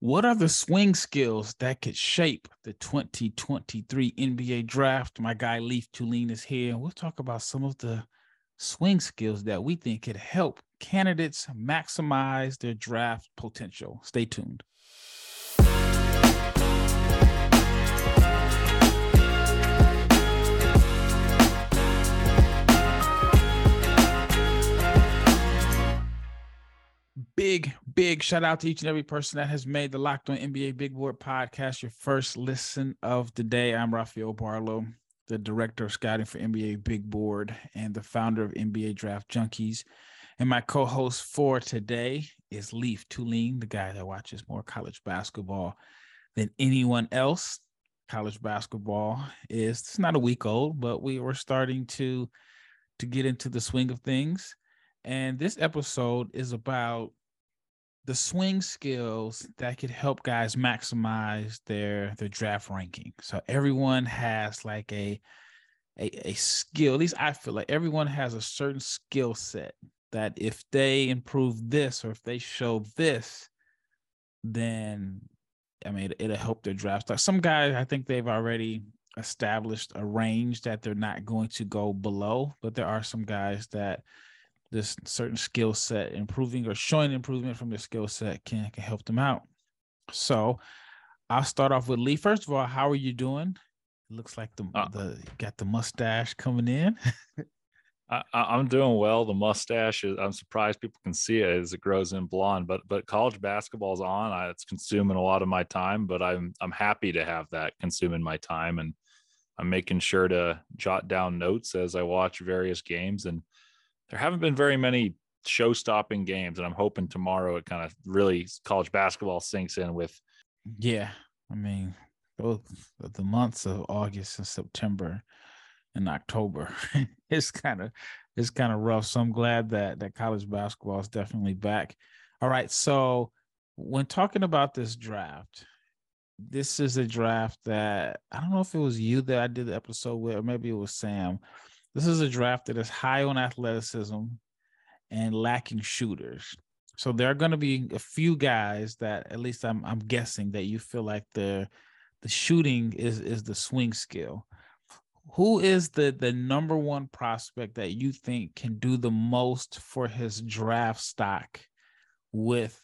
What are the swing skills that could shape the 2023 NBA draft? My guy Leif Thulin is here. We'll talk about some of the swing skills that we think could help candidates maximize their draft potential. Stay tuned. Big, big shout out to each and every person that has made the Locked On NBA Big Board podcast your first listen of the day. I'm Rafael Barlow, the director of scouting for NBA Big Board and the founder of NBA Draft Junkies. And my co-host for today is Leif Thulin, the guy that watches more college basketball than anyone else. College basketball is it's not a week old, but we were starting to to get into the swing of things. And this episode is about the swing skills that could help guys maximize their their draft ranking. So everyone has like a a, a skill. At least I feel like everyone has a certain skill set that if they improve this or if they show this, then I mean it, will help their draft stock. Some guys I think they've already established a range that they're not going to go below, but there are some guys that this certain skill set improving or showing improvement from their skill set can, can help them out. So I'll start off with Lee. First of all, how are you doing? It looks like the uh, the got the mustache coming in. I, am doing well. The mustache is. I'm surprised people can see it as it grows in blonde. But but college basketball's on. I, it's consuming a lot of my time. But I'm I'm happy to have that consuming my time, and I'm making sure to jot down notes as I watch various games. And there haven't been very many show stopping games. And I'm hoping tomorrow it kind of really college basketball sinks in with. Yeah. I mean, both the months of August and September and October, it's kind of it's kind of rough. So I'm glad that that college basketball is definitely back. All right. So when talking about this draft, this is a draft that I don't know if it was you that I did the episode with, or maybe it was Sam, this is a draft that is high on athleticism and lacking shooters. So there are going to be a few guys that, at least I'm, I'm guessing, that you feel like the the shooting is is the swing skill. Who is the the number one prospect that you think can do the most for his draft stock with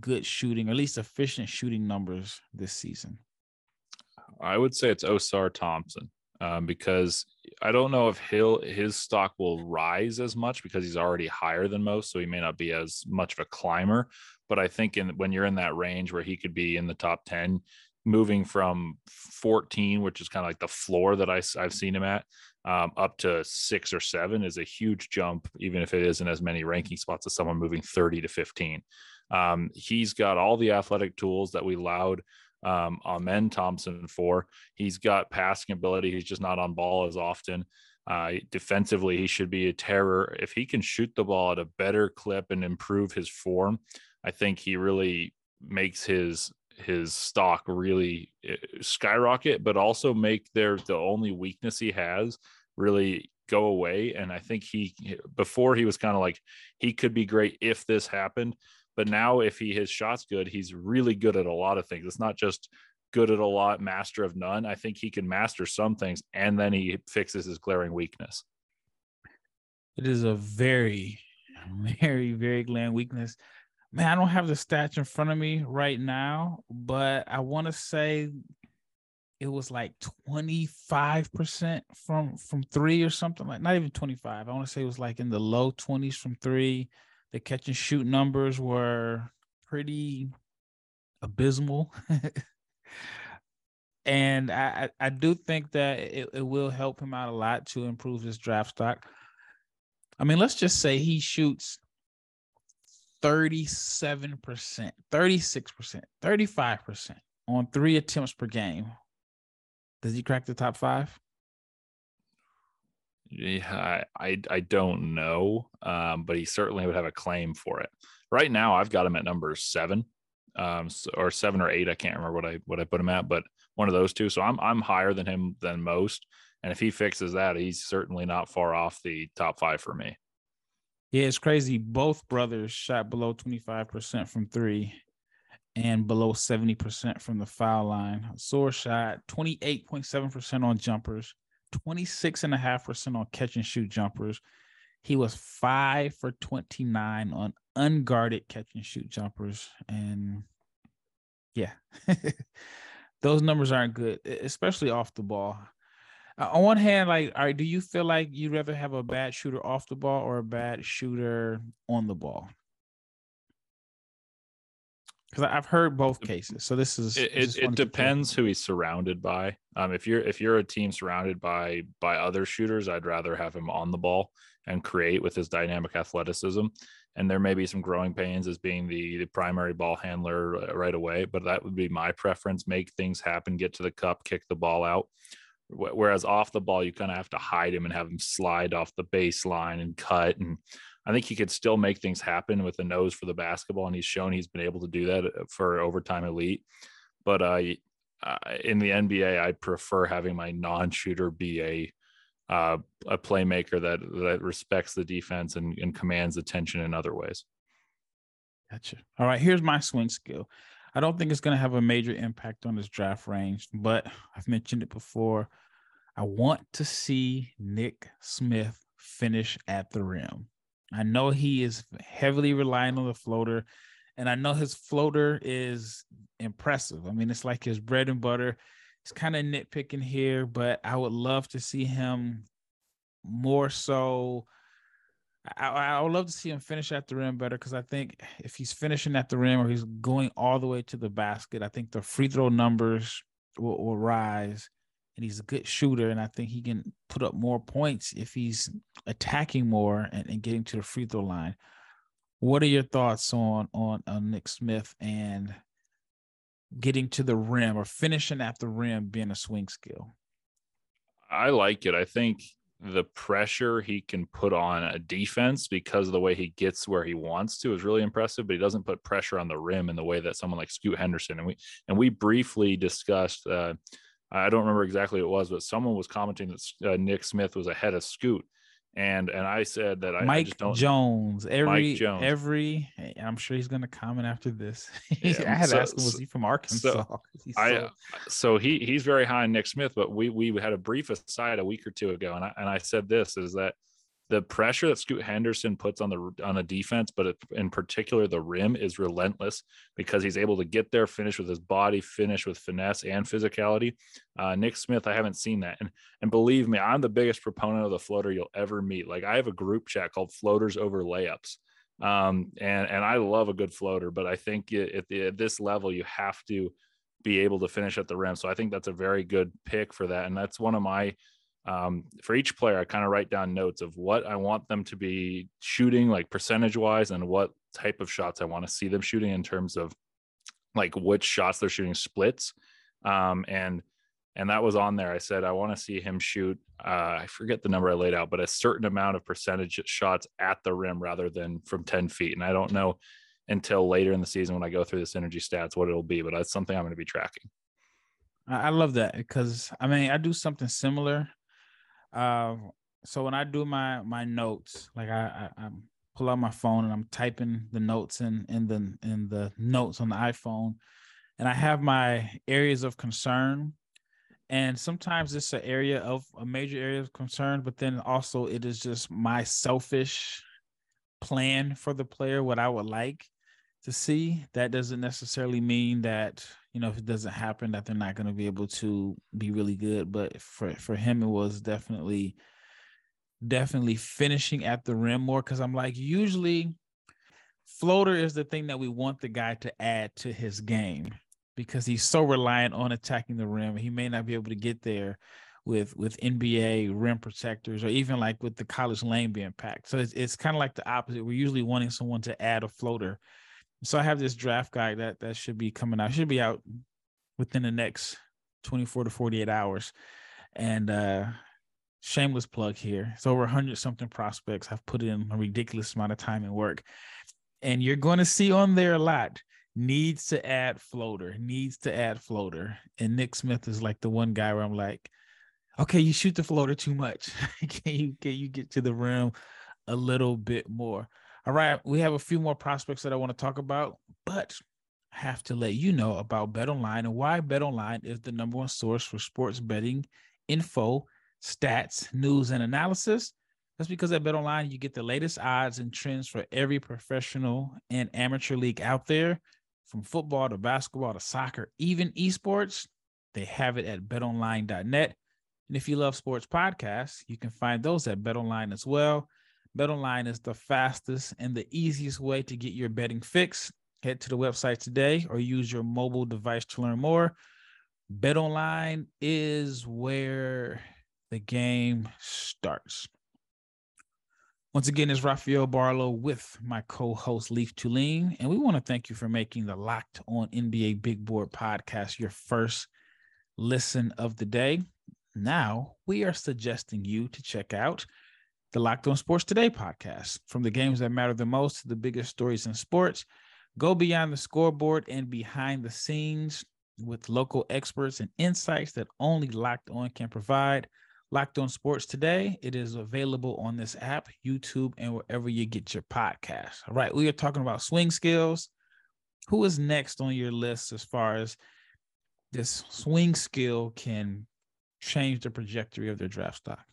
good shooting, or at least efficient shooting numbers this season? I would say it's Ausar Thompson um, because I don't know if he'll his stock will rise as much because he's already higher than most, so he may not be as much of a climber. But I think in when you're in that range where he could be in the top ten, moving from 14, which is kind of like the floor that I, I've seen him at, um, up to six or seven is a huge jump, even if it isn't as many ranking spots as someone moving 30 to 15. Um, he's got all the athletic tools that we allowed um, Amen Thompson for. He's got passing ability. He's just not on ball as often. Uh, defensively, he should be a terror. If he can shoot the ball at a better clip and improve his form, I think he really makes his his stock really eh, skyrocket, but also make their the only weakness he has really go away. And I think he before he was kind of like he could be great if this happened. But now, if he his shot's good, he's really good at a lot of things. It's not just good at a lot, master of none. I think he can master some things, and then he fixes his glaring weakness. It is a very, very, very glaring weakness. Man, I don't have the stats in front of me right now, but I want to say it was like 25% from from three or something like not even 25 i want to say it was like in the low 20s from three the catch and shoot numbers were pretty abysmal. and I, I do think that it, it will help him out a lot to improve his draft stock. I mean, let's just say he shoots 37%, 36%, 35% on three attempts per game. Does he crack the top five? Yeah, I I don't know, um, but he certainly would have a claim for it. Right now, I've got him at number seven, um, or seven or eight. I can't remember what I what I put him at, but one of those two. So I'm I'm higher than him than most, and if he fixes that, he's certainly not far off the top five for me. Yeah, it's crazy. Both brothers shot below twenty five percent from three, and below 70% from the foul line. Sore shot 28.7% on jumpers, 26.5% on catch and shoot jumpers. He was five for 29 on unguarded catch and shoot jumpers. And yeah, those numbers aren't good, especially off the ball. Uh, on one hand, like, all right, do you feel like you'd rather have a bad shooter off the ball or a bad shooter on the ball? Because I've heard both cases. So this is it. It, it depends who he's surrounded by. Um, if you're if you're a team surrounded by by other shooters, I'd rather have him on the ball and create with his dynamic athleticism. And there may be some growing pains as being the the primary ball handler right away, but that would be my preference. Make things happen, get to the cup, kick the ball out. Whereas off the ball, you kind of have to hide him and have him slide off the baseline and cut and I think he could still make things happen with the nose for the basketball, and he's shown he's been able to do that uh, for overtime elite. But uh, in the NBA, I prefer having my non-shooter be a uh, a playmaker that that respects the defense and, and commands attention in other ways. Gotcha. All right, here's my swing skill. I don't think it's going to have a major impact on his draft range, but I've mentioned it before. I want to see Nick Smith finish at the rim. I know he is heavily relying on the floater, and I know his floater is impressive. I mean, it's like his bread and butter. It's kind of nitpicking here, but I would love to see him more so. I, I would love to see him finish at the rim better because I think if he's finishing at the rim or he's going all the way to the basket, I think the free throw numbers will, will rise and he's a good shooter. And I think he can put up more points if he's attacking more and, and getting to the free throw line. What are your thoughts on, on on Nick Smith and getting to the rim or finishing at the rim being a swing skill? I like it. I think the pressure he can put on a defense because of the way he gets where he wants to is really impressive, but he doesn't put pressure on the rim in the way that someone like Scoot Henderson and we and we briefly discussed uh, I don't remember exactly what it was, but someone was commenting that uh, Nick Smith was ahead of Scoot. And and I said that I, Mike I Jones every Mike Jones. every I'm sure he's going to comment after this. Yeah, I had so, asked him was he from Arkansas? So I so... so he he's very high on Nick Smith, but we we had a brief aside a week or two ago, and I and I said this is that the pressure that Scoot Henderson puts on the on a defense, but in particular the rim is relentless because he's able to get there, finish with his body, finish with finesse and physicality. Uh, Nick Smith, I haven't seen that, and and believe me, I'm the biggest proponent of the floater you'll ever meet. Like I have a group chat called Floaters Over Layups, um, and and I love a good floater, but I think at, the, at this level you have to be able to finish at the rim. So I think that's a very good pick for that, and that's one of my um, for each player, I kind of write down notes of what I want them to be shooting, like percentage wise, and what type of shots I want to see them shooting in terms of like which shots they're shooting splits. Um, and and that was on there. I said I want to see him shoot. Uh, I forget the number I laid out, but a certain amount of percentage shots at the rim rather than from ten feet. And I don't know until later in the season when I go through this energy stats what it'll be, but that's something I'm going to be tracking. I love that because I mean I do something similar um, so when I do my my notes, like I, I, I pull out my phone and I'm typing the notes in in the in the notes on the iPhone, and I have my areas of concern. And sometimes it's an area of a major area of concern, but then also it is just my selfish plan for the player, what I would like to see. That doesn't necessarily mean that you know, if it doesn't happen, that they're not going to be able to be really good. But for for him, it was definitely, definitely finishing at the rim more. Because I'm like, usually, floater is the thing that we want the guy to add to his game because he's so reliant on attacking the rim. He may not be able to get there with with NBA rim protectors or even like with the college lane being packed. So it's it's kind of like the opposite. We're usually wanting someone to add a floater so I have this draft guide that that should be coming out. Should be out within the next 24 to 48 hours. And uh shameless plug here. It's over 100 something prospects. I've put in a ridiculous amount of time and work. And you're going to see on there a lot needs to add floater, needs to add floater. And Nick Smith is like the one guy where I'm like, okay, you shoot the floater too much. can you can you get to the rim a little bit more? All right, we have a few more prospects that I want to talk about, but I have to let you know about BetOnline and why BetOnline is the number one source for sports betting info, stats, news, and analysis. That's because at Bet Online, you get the latest odds and trends for every professional and amateur league out there, from football to basketball to soccer, even esports. They have it at betonline.net. And if you love sports podcasts, you can find those at BetOnline as well. BetOnline is the fastest and the easiest way to get your betting fix. Head to the website today or use your mobile device to learn more. BetOnline is where the game starts. Once again, it's Rafael Barlow with my co-host Leif Thulin, and we want to thank you for making the Locked On NBA Big Board podcast your first listen of the day. Now we are suggesting you to check out the Locked On Sports Today podcast. From the games that matter the most to the biggest stories in sports, go beyond the scoreboard and behind the scenes with local experts and insights that only Locked On can provide. Locked On Sports today. It is available on this app, YouTube, and wherever you get your podcast. All right, we are talking about swing skills. Who is next on your list as far as this swing skill can change the trajectory of their draft stock?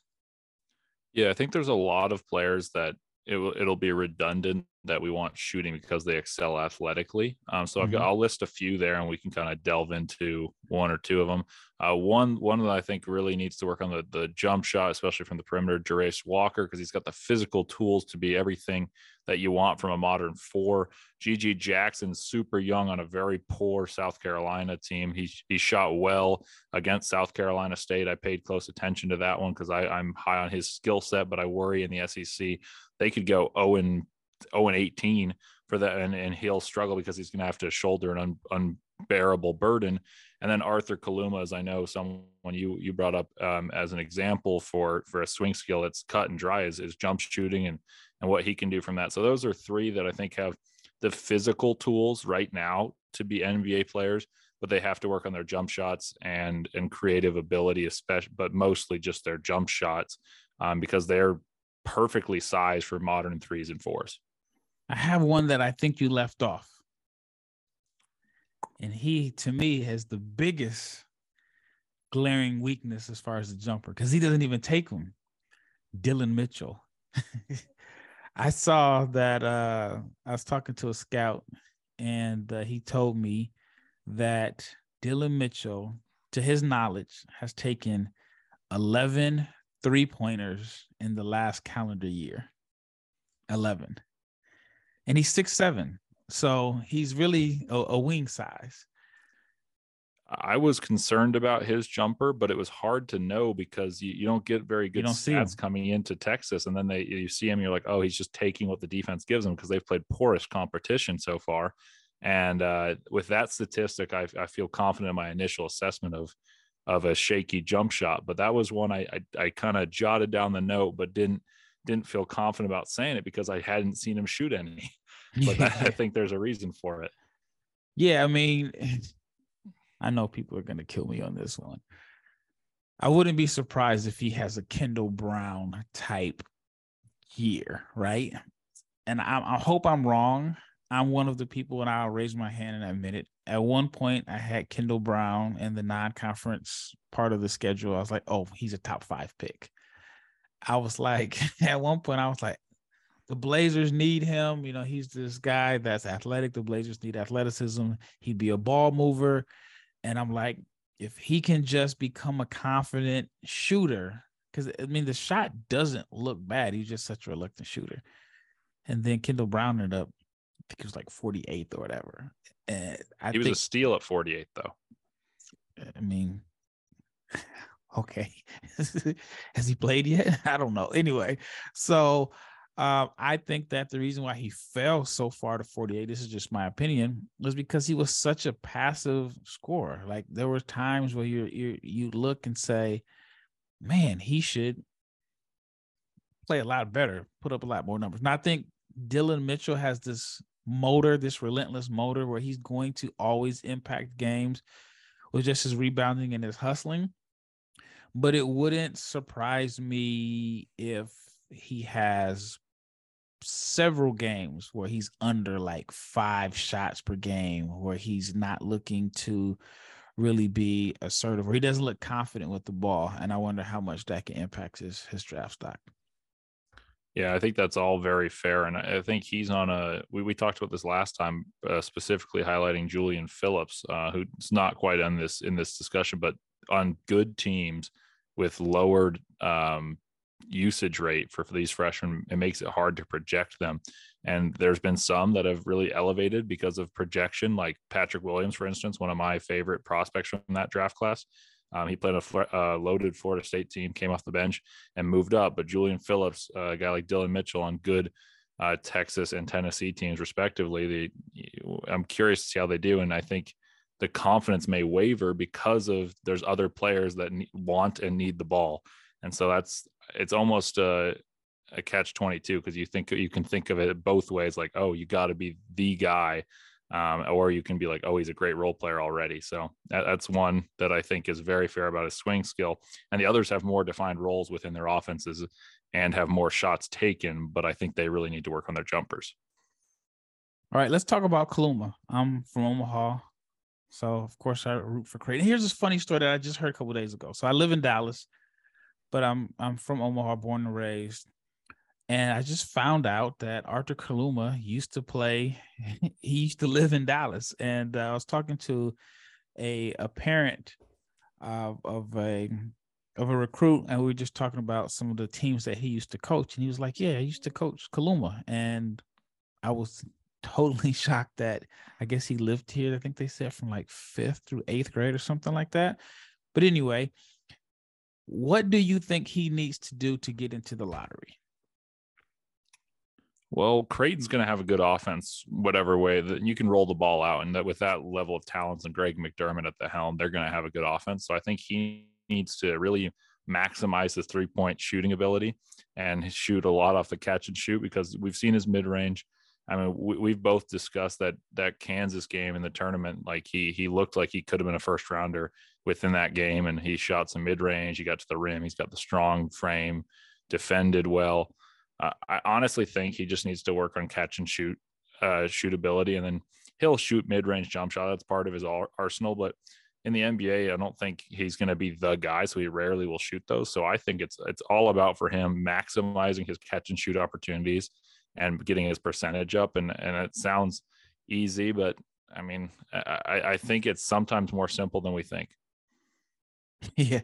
Yeah, I think there's a lot of players that it will it'll be redundant that we want shooting because they excel athletically. Um, so mm-hmm. got, I'll list a few there, and we can kind of delve into one or two of them. Uh, one one that I think really needs to work on the the jump shot, especially from the perimeter, Jarace Walker, because he's got the physical tools to be everything that you want from a modern four. GG Jackson, super young on a very poor South Carolina team. He he shot well against South Carolina State. I paid close attention to that one because I'm high on his skill set, but I worry in the SEC they could go 0 and 0 and 18 for that, and, and he'll struggle because he's going to have to shoulder an un, unbearable burden. And then Arthur Kaluma, as I know someone you you brought up um, as an example for for a swing skill that's cut and dry is, is jump shooting and and what he can do from that. So those are three that I think have the physical tools right now to be NBA players, but they have to work on their jump shots and and creative ability, especially, but mostly just their jump shots um, because they're perfectly sized for modern threes and fours. I have one that I think you left off. And he, to me, has the biggest glaring weakness as far as the jumper because he doesn't even take them. Dillon Mitchell. I saw that uh, I was talking to a scout and uh, he told me that Dillon Mitchell, to his knowledge, has taken 11 three pointers in the last calendar year 11 and he's six seven so he's really a, a, wing size i was concerned about his jumper but it was hard to know because you, you don't get very good stats coming into texas and then they you see him you're like oh he's just taking what the defense gives him because they've played poorest competition so far and uh, with that statistic I, I feel confident in my initial assessment of of a shaky jump shot. But that was one I I, I kind of jotted down the note, but didn't didn't feel confident about saying it because I hadn't seen him shoot any. but that, I think there's a reason for it. Yeah, I mean, I know people are gonna kill me on this one. I wouldn't be surprised if he has a Kendall Brown type year, right? And I, I hope I'm wrong. I'm one of the people, and I'll raise my hand and admit it. At one point, I had Kendall Brown in the non-conference part of the schedule. I was like, "Oh, he's a top five pick." I was like, at one point, I was like, "The Blazers need him." You know, he's this guy that's athletic. The Blazers need athleticism. He'd be a ball mover, and I'm like, if he can just become a confident shooter, because I mean, the shot doesn't look bad. He's just such a reluctant shooter. And then Kendall Brown ended up I think he was like 48th or whatever. And I he was think, a steal at 48th though. I mean, okay. Has he played yet? I don't know. Anyway, so um, I think that the reason why he fell so far to 48, this is just my opinion, was because he was such a passive scorer. Like there were times where you you look and say, man, he should play a lot better, put up a lot more numbers. Now I think Dillon Mitchell has this motor, this relentless motor where he's going to always impact games with just his rebounding and his hustling. But it wouldn't surprise me if he has several games where he's under like five shots per game, where he's not looking to really be assertive, or he doesn't look confident with the ball. And I wonder how much that can impact his his draft stock. Yeah, I think that's all very fair, and I think he's on a. We, we talked about this last time, uh, specifically highlighting Julian Phillips, uh, who's not quite on this in this discussion, but on good teams with lowered um, usage rate for, for these freshmen, it makes it hard to project them. And there's been some that have really elevated because of projection, like Patrick Williams, for instance, one of my favorite prospects from that draft class. Um, he played a uh, loaded Florida State team, came off the bench and moved up. But Julian Phillips, uh, a guy like Dillon Mitchell on good uh, Texas and Tennessee teams, respectively, they, I'm curious to see how they do. And I think the confidence may waver because of there's other players that want and need the ball. And so that's it's almost a, a catch 22 because you think you can think of it both ways like oh you got to be the guy um, or you can be like oh he's a great role player already. So that, that's one that i think is very fair about his swing skill. And the others have more defined roles within their offenses and have more shots taken but i think they really need to work on their jumpers. All right let's talk about kaluma. I'm from omaha so of course i root for creighton here's this funny story that i just heard a couple days ago so i live in dallas but I'm I'm from Omaha, born and raised. And I just found out that Arthur Kaluma used to play, he used to live in Dallas. And uh, I was talking to a, a parent uh, of a of a recruit, and we were just talking about some of the teams that he used to coach. And he was like, Yeah, I used to coach Kaluma. And I was totally shocked that I guess he lived here. I think they said from like fifth through eighth grade or something like that. But anyway, what do you think he needs to do to get into the lottery? Well, Creighton's going to have a good offense, whatever way that you can roll the ball out, and that with that level of talents and Greg McDermott at the helm, they're going to have a good offense. So I think he needs to really maximize his three point shooting ability and shoot a lot off the catch and shoot because we've seen his mid range. I mean, we, have both discussed that that Kansas game in the tournament. Like he he looked like he could have been a first rounder within that game, and he shot some mid range. He got to the rim. He's got the strong frame, defended well. Uh, I honestly think he just needs to work on catch and shoot, uh, shootability, and then he'll shoot mid range jump shot. That's part of his arsenal. But in the NBA, I don't think he's going to be the guy, so he rarely will shoot those. So I think it's it's all about for him maximizing his catch and shoot opportunities and getting his percentage up. And and it sounds easy, but I mean, I, I think it's sometimes more simple than we think. Yeah.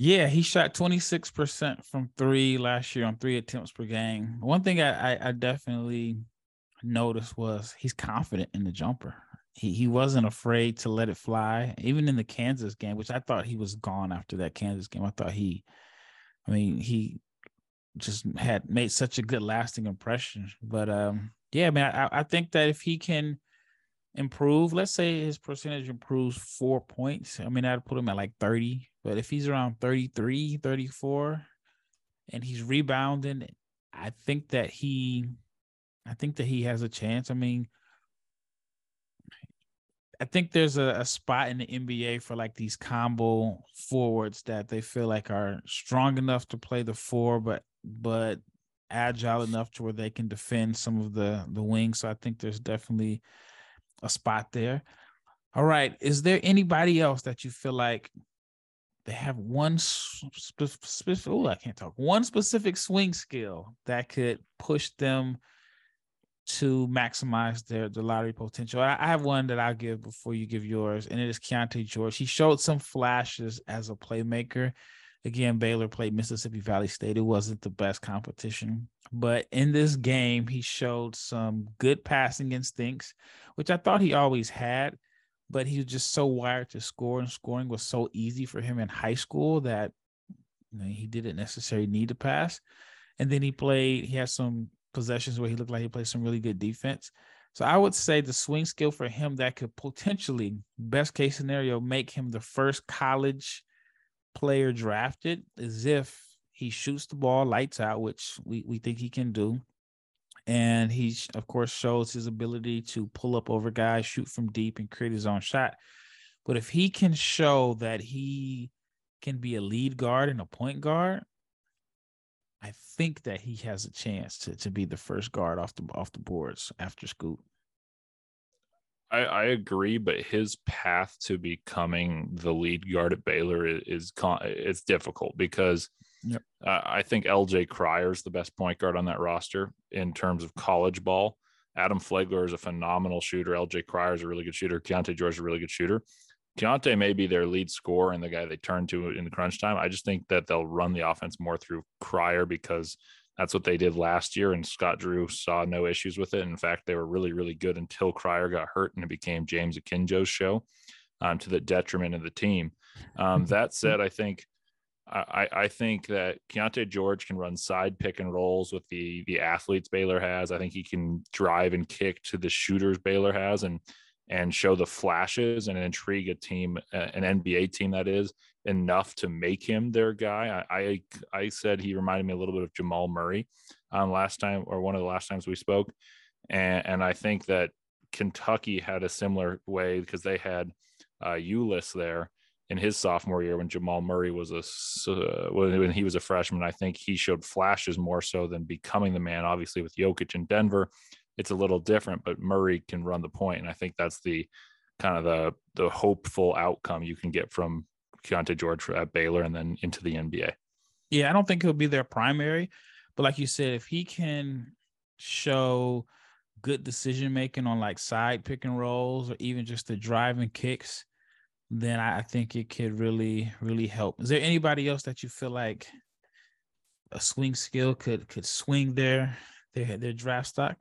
Yeah, he shot 26% from three last year on three attempts per game. One thing I, I, I definitely noticed was he's confident in the jumper. He he wasn't afraid to let it fly, even in the Kansas game, which I thought he was gone after that Kansas game. I thought he, I mean, he just had made such a good lasting impression. But um, yeah, man, I, I think that if he can improve, let's say his percentage improves four points. I mean, I'd put him at like 30, but if he's around 33, 34, and he's rebounding, I think that he I think that he has a chance. I mean, I think there's a, a, spot in the NBA for like these combo forwards that they feel like are strong enough to play the four, but but agile enough to where they can defend some of the the wings. So I think there's definitely a spot there. All right. Is there anybody else that you feel like they have one specific, oh, I can't talk, one specific swing skill that could push them to maximize their the lottery potential? I, I have one that I'll give before you give yours, and it is Keyonte George. He showed some flashes as a playmaker. Again, Baylor played Mississippi Valley State. It wasn't the best competition, but in this game, he showed some good passing instincts, which I thought he always had. But he was just so wired to score, and scoring was so easy for him in high school that you know, he didn't necessarily need to pass. And then he played, he had some possessions where he looked like he played some really good defense. So I would say the swing skill for him that could potentially, best case scenario, make him the first college player drafted is if he shoots the ball lights out, which we, we think he can do. And he, of course, shows his ability to pull up over guys, shoot from deep, and create his own shot. But if he can show that he can be a lead guard and a point guard, I think that he has a chance to to be the first guard off the off the boards after Scoot. I, I agree, but his path to becoming the lead guard at Baylor is, is it's difficult because yep. uh, I think LJ Cryer is the best point guard on that roster in terms of college ball. Adam Flagler is a phenomenal shooter. LJ Cryer is a really good shooter. Keyonte George is a really good shooter. Keyonte may be their lead scorer and the guy they turn to in the crunch time. I just think that they'll run the offense more through Cryer because that's what they did last year, and Scott Drew saw no issues with it. In fact, they were really, really good until Cryer got hurt and it became James Akinjo's show um, to the detriment of the team. Um, that said, I think I, I think that Keyonte George can run side pick and rolls with the the athletes Baylor has. I think he can drive and kick to the shooters Baylor has, and and show the flashes and intrigue a team, an NBA team that is enough to make him their guy. I I, I said he reminded me a little bit of Jamal Murray um, last time or one of the last times we spoke, and and I think that Kentucky had a similar way because they had uh, Ulis there in his sophomore year when Jamal Murray was a uh, when he was a freshman. I think he showed flashes more so than becoming the man. Obviously, with Jokic in Denver, it's a little different, but Murray can run the point, and I think that's the kind of the the hopeful outcome you can get from Keyonte George at Baylor and then into the NBA. Yeah, I don't think he'll be their primary, but like you said, if he can show good decision making on like side pick and rolls or even just the driving kicks, then I think it could really, really help. Is there anybody else that you feel like a swing skill could could swing their their their draft stock?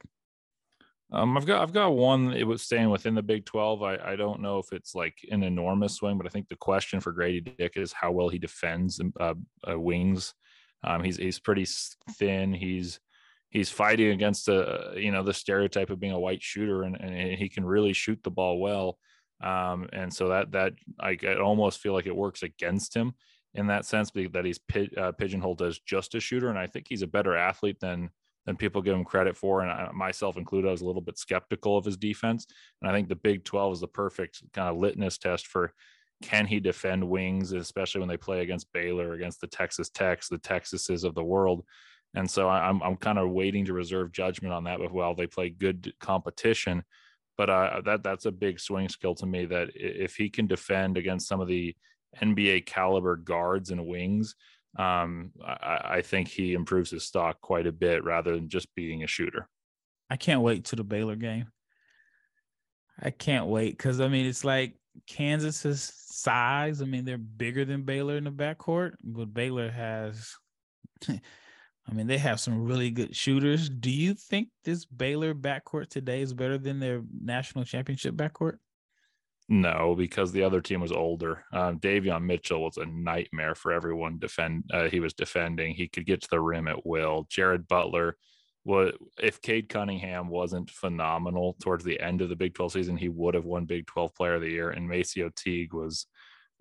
Um, I've got I've got one. It was staying within the Big Twelve. I, I don't know if it's like an enormous swing, but I think the question for Grady Dick is how well he defends uh, uh, wings. Um, he's he's pretty thin. He's he's fighting against the you know the stereotype of being a white shooter, and, and he can really shoot the ball well. Um, and so that that I, I almost feel like it works against him in that sense that he's uh, pigeonholed as just a shooter, and I think he's a better athlete than than people give him credit for. And I, myself included, I was a little bit skeptical of his defense. And I think the Big 12 is the perfect kind of litmus test for can he defend wings, especially when they play against Baylor, against the Texas Techs, the Texases of the world. And so I'm I'm kind of waiting to reserve judgment on that. But while they play good competition, but uh, that that's a big swing skill to me. That if he can defend against some of the NBA caliber guards and wings, um, I, I, think he improves his stock quite a bit rather than just being a shooter. I can't wait to the Baylor game. I can't wait because I mean it's like Kansas's size. I mean they're bigger than Baylor in the backcourt, but Baylor has. I mean they have some really good shooters. Do you think this Baylor backcourt today is better than their national championship backcourt? No, because the other team was older. Um, Davion Mitchell was a nightmare for everyone. Defend, uh, he was defending. He could get to the rim at will. Jared Butler, was if Cade Cunningham wasn't phenomenal towards the end of the Big 12 season, he would have won Big 12 Player of the Year. And MaCio Teague was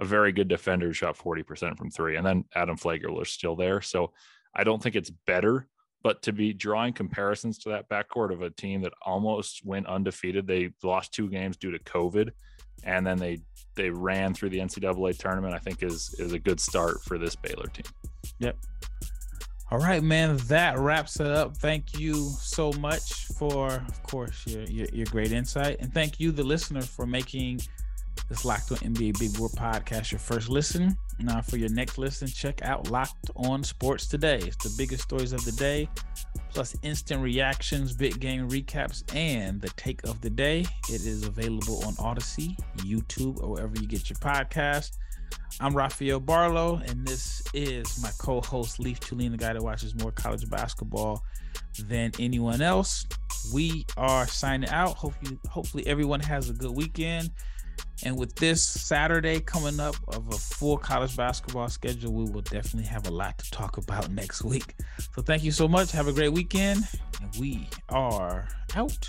a very good defender, shot 40% from three. And then Adam Flagler was still there. So I don't think it's better, but to be drawing comparisons to that backcourt of a team that almost went undefeated, they lost two games due to COVID and then they they ran through the NCAA tournament. I think is is a good start for this Baylor team. Yep. All right, man. That wraps it up. Thank you so much for, of course, your, your, your great insight, and thank you, the listener, for making this Locked On NBA Big Board podcast your first listen. Now, for your next listen, check out Locked On Sports Today. It's the biggest stories of the day, plus instant reactions, big game recaps, and the take of the day. It is available on Audacy, YouTube, or wherever you get your podcast. I'm Rafael Barlow, and this is my co-host Leif Thulin, the guy that watches more college basketball than anyone else. We are signing out. Hopefully everyone has a good weekend. And with this Saturday coming up of a full college basketball schedule, we will definitely have a lot to talk about next week. So thank you so much. Have a great weekend. And we are out.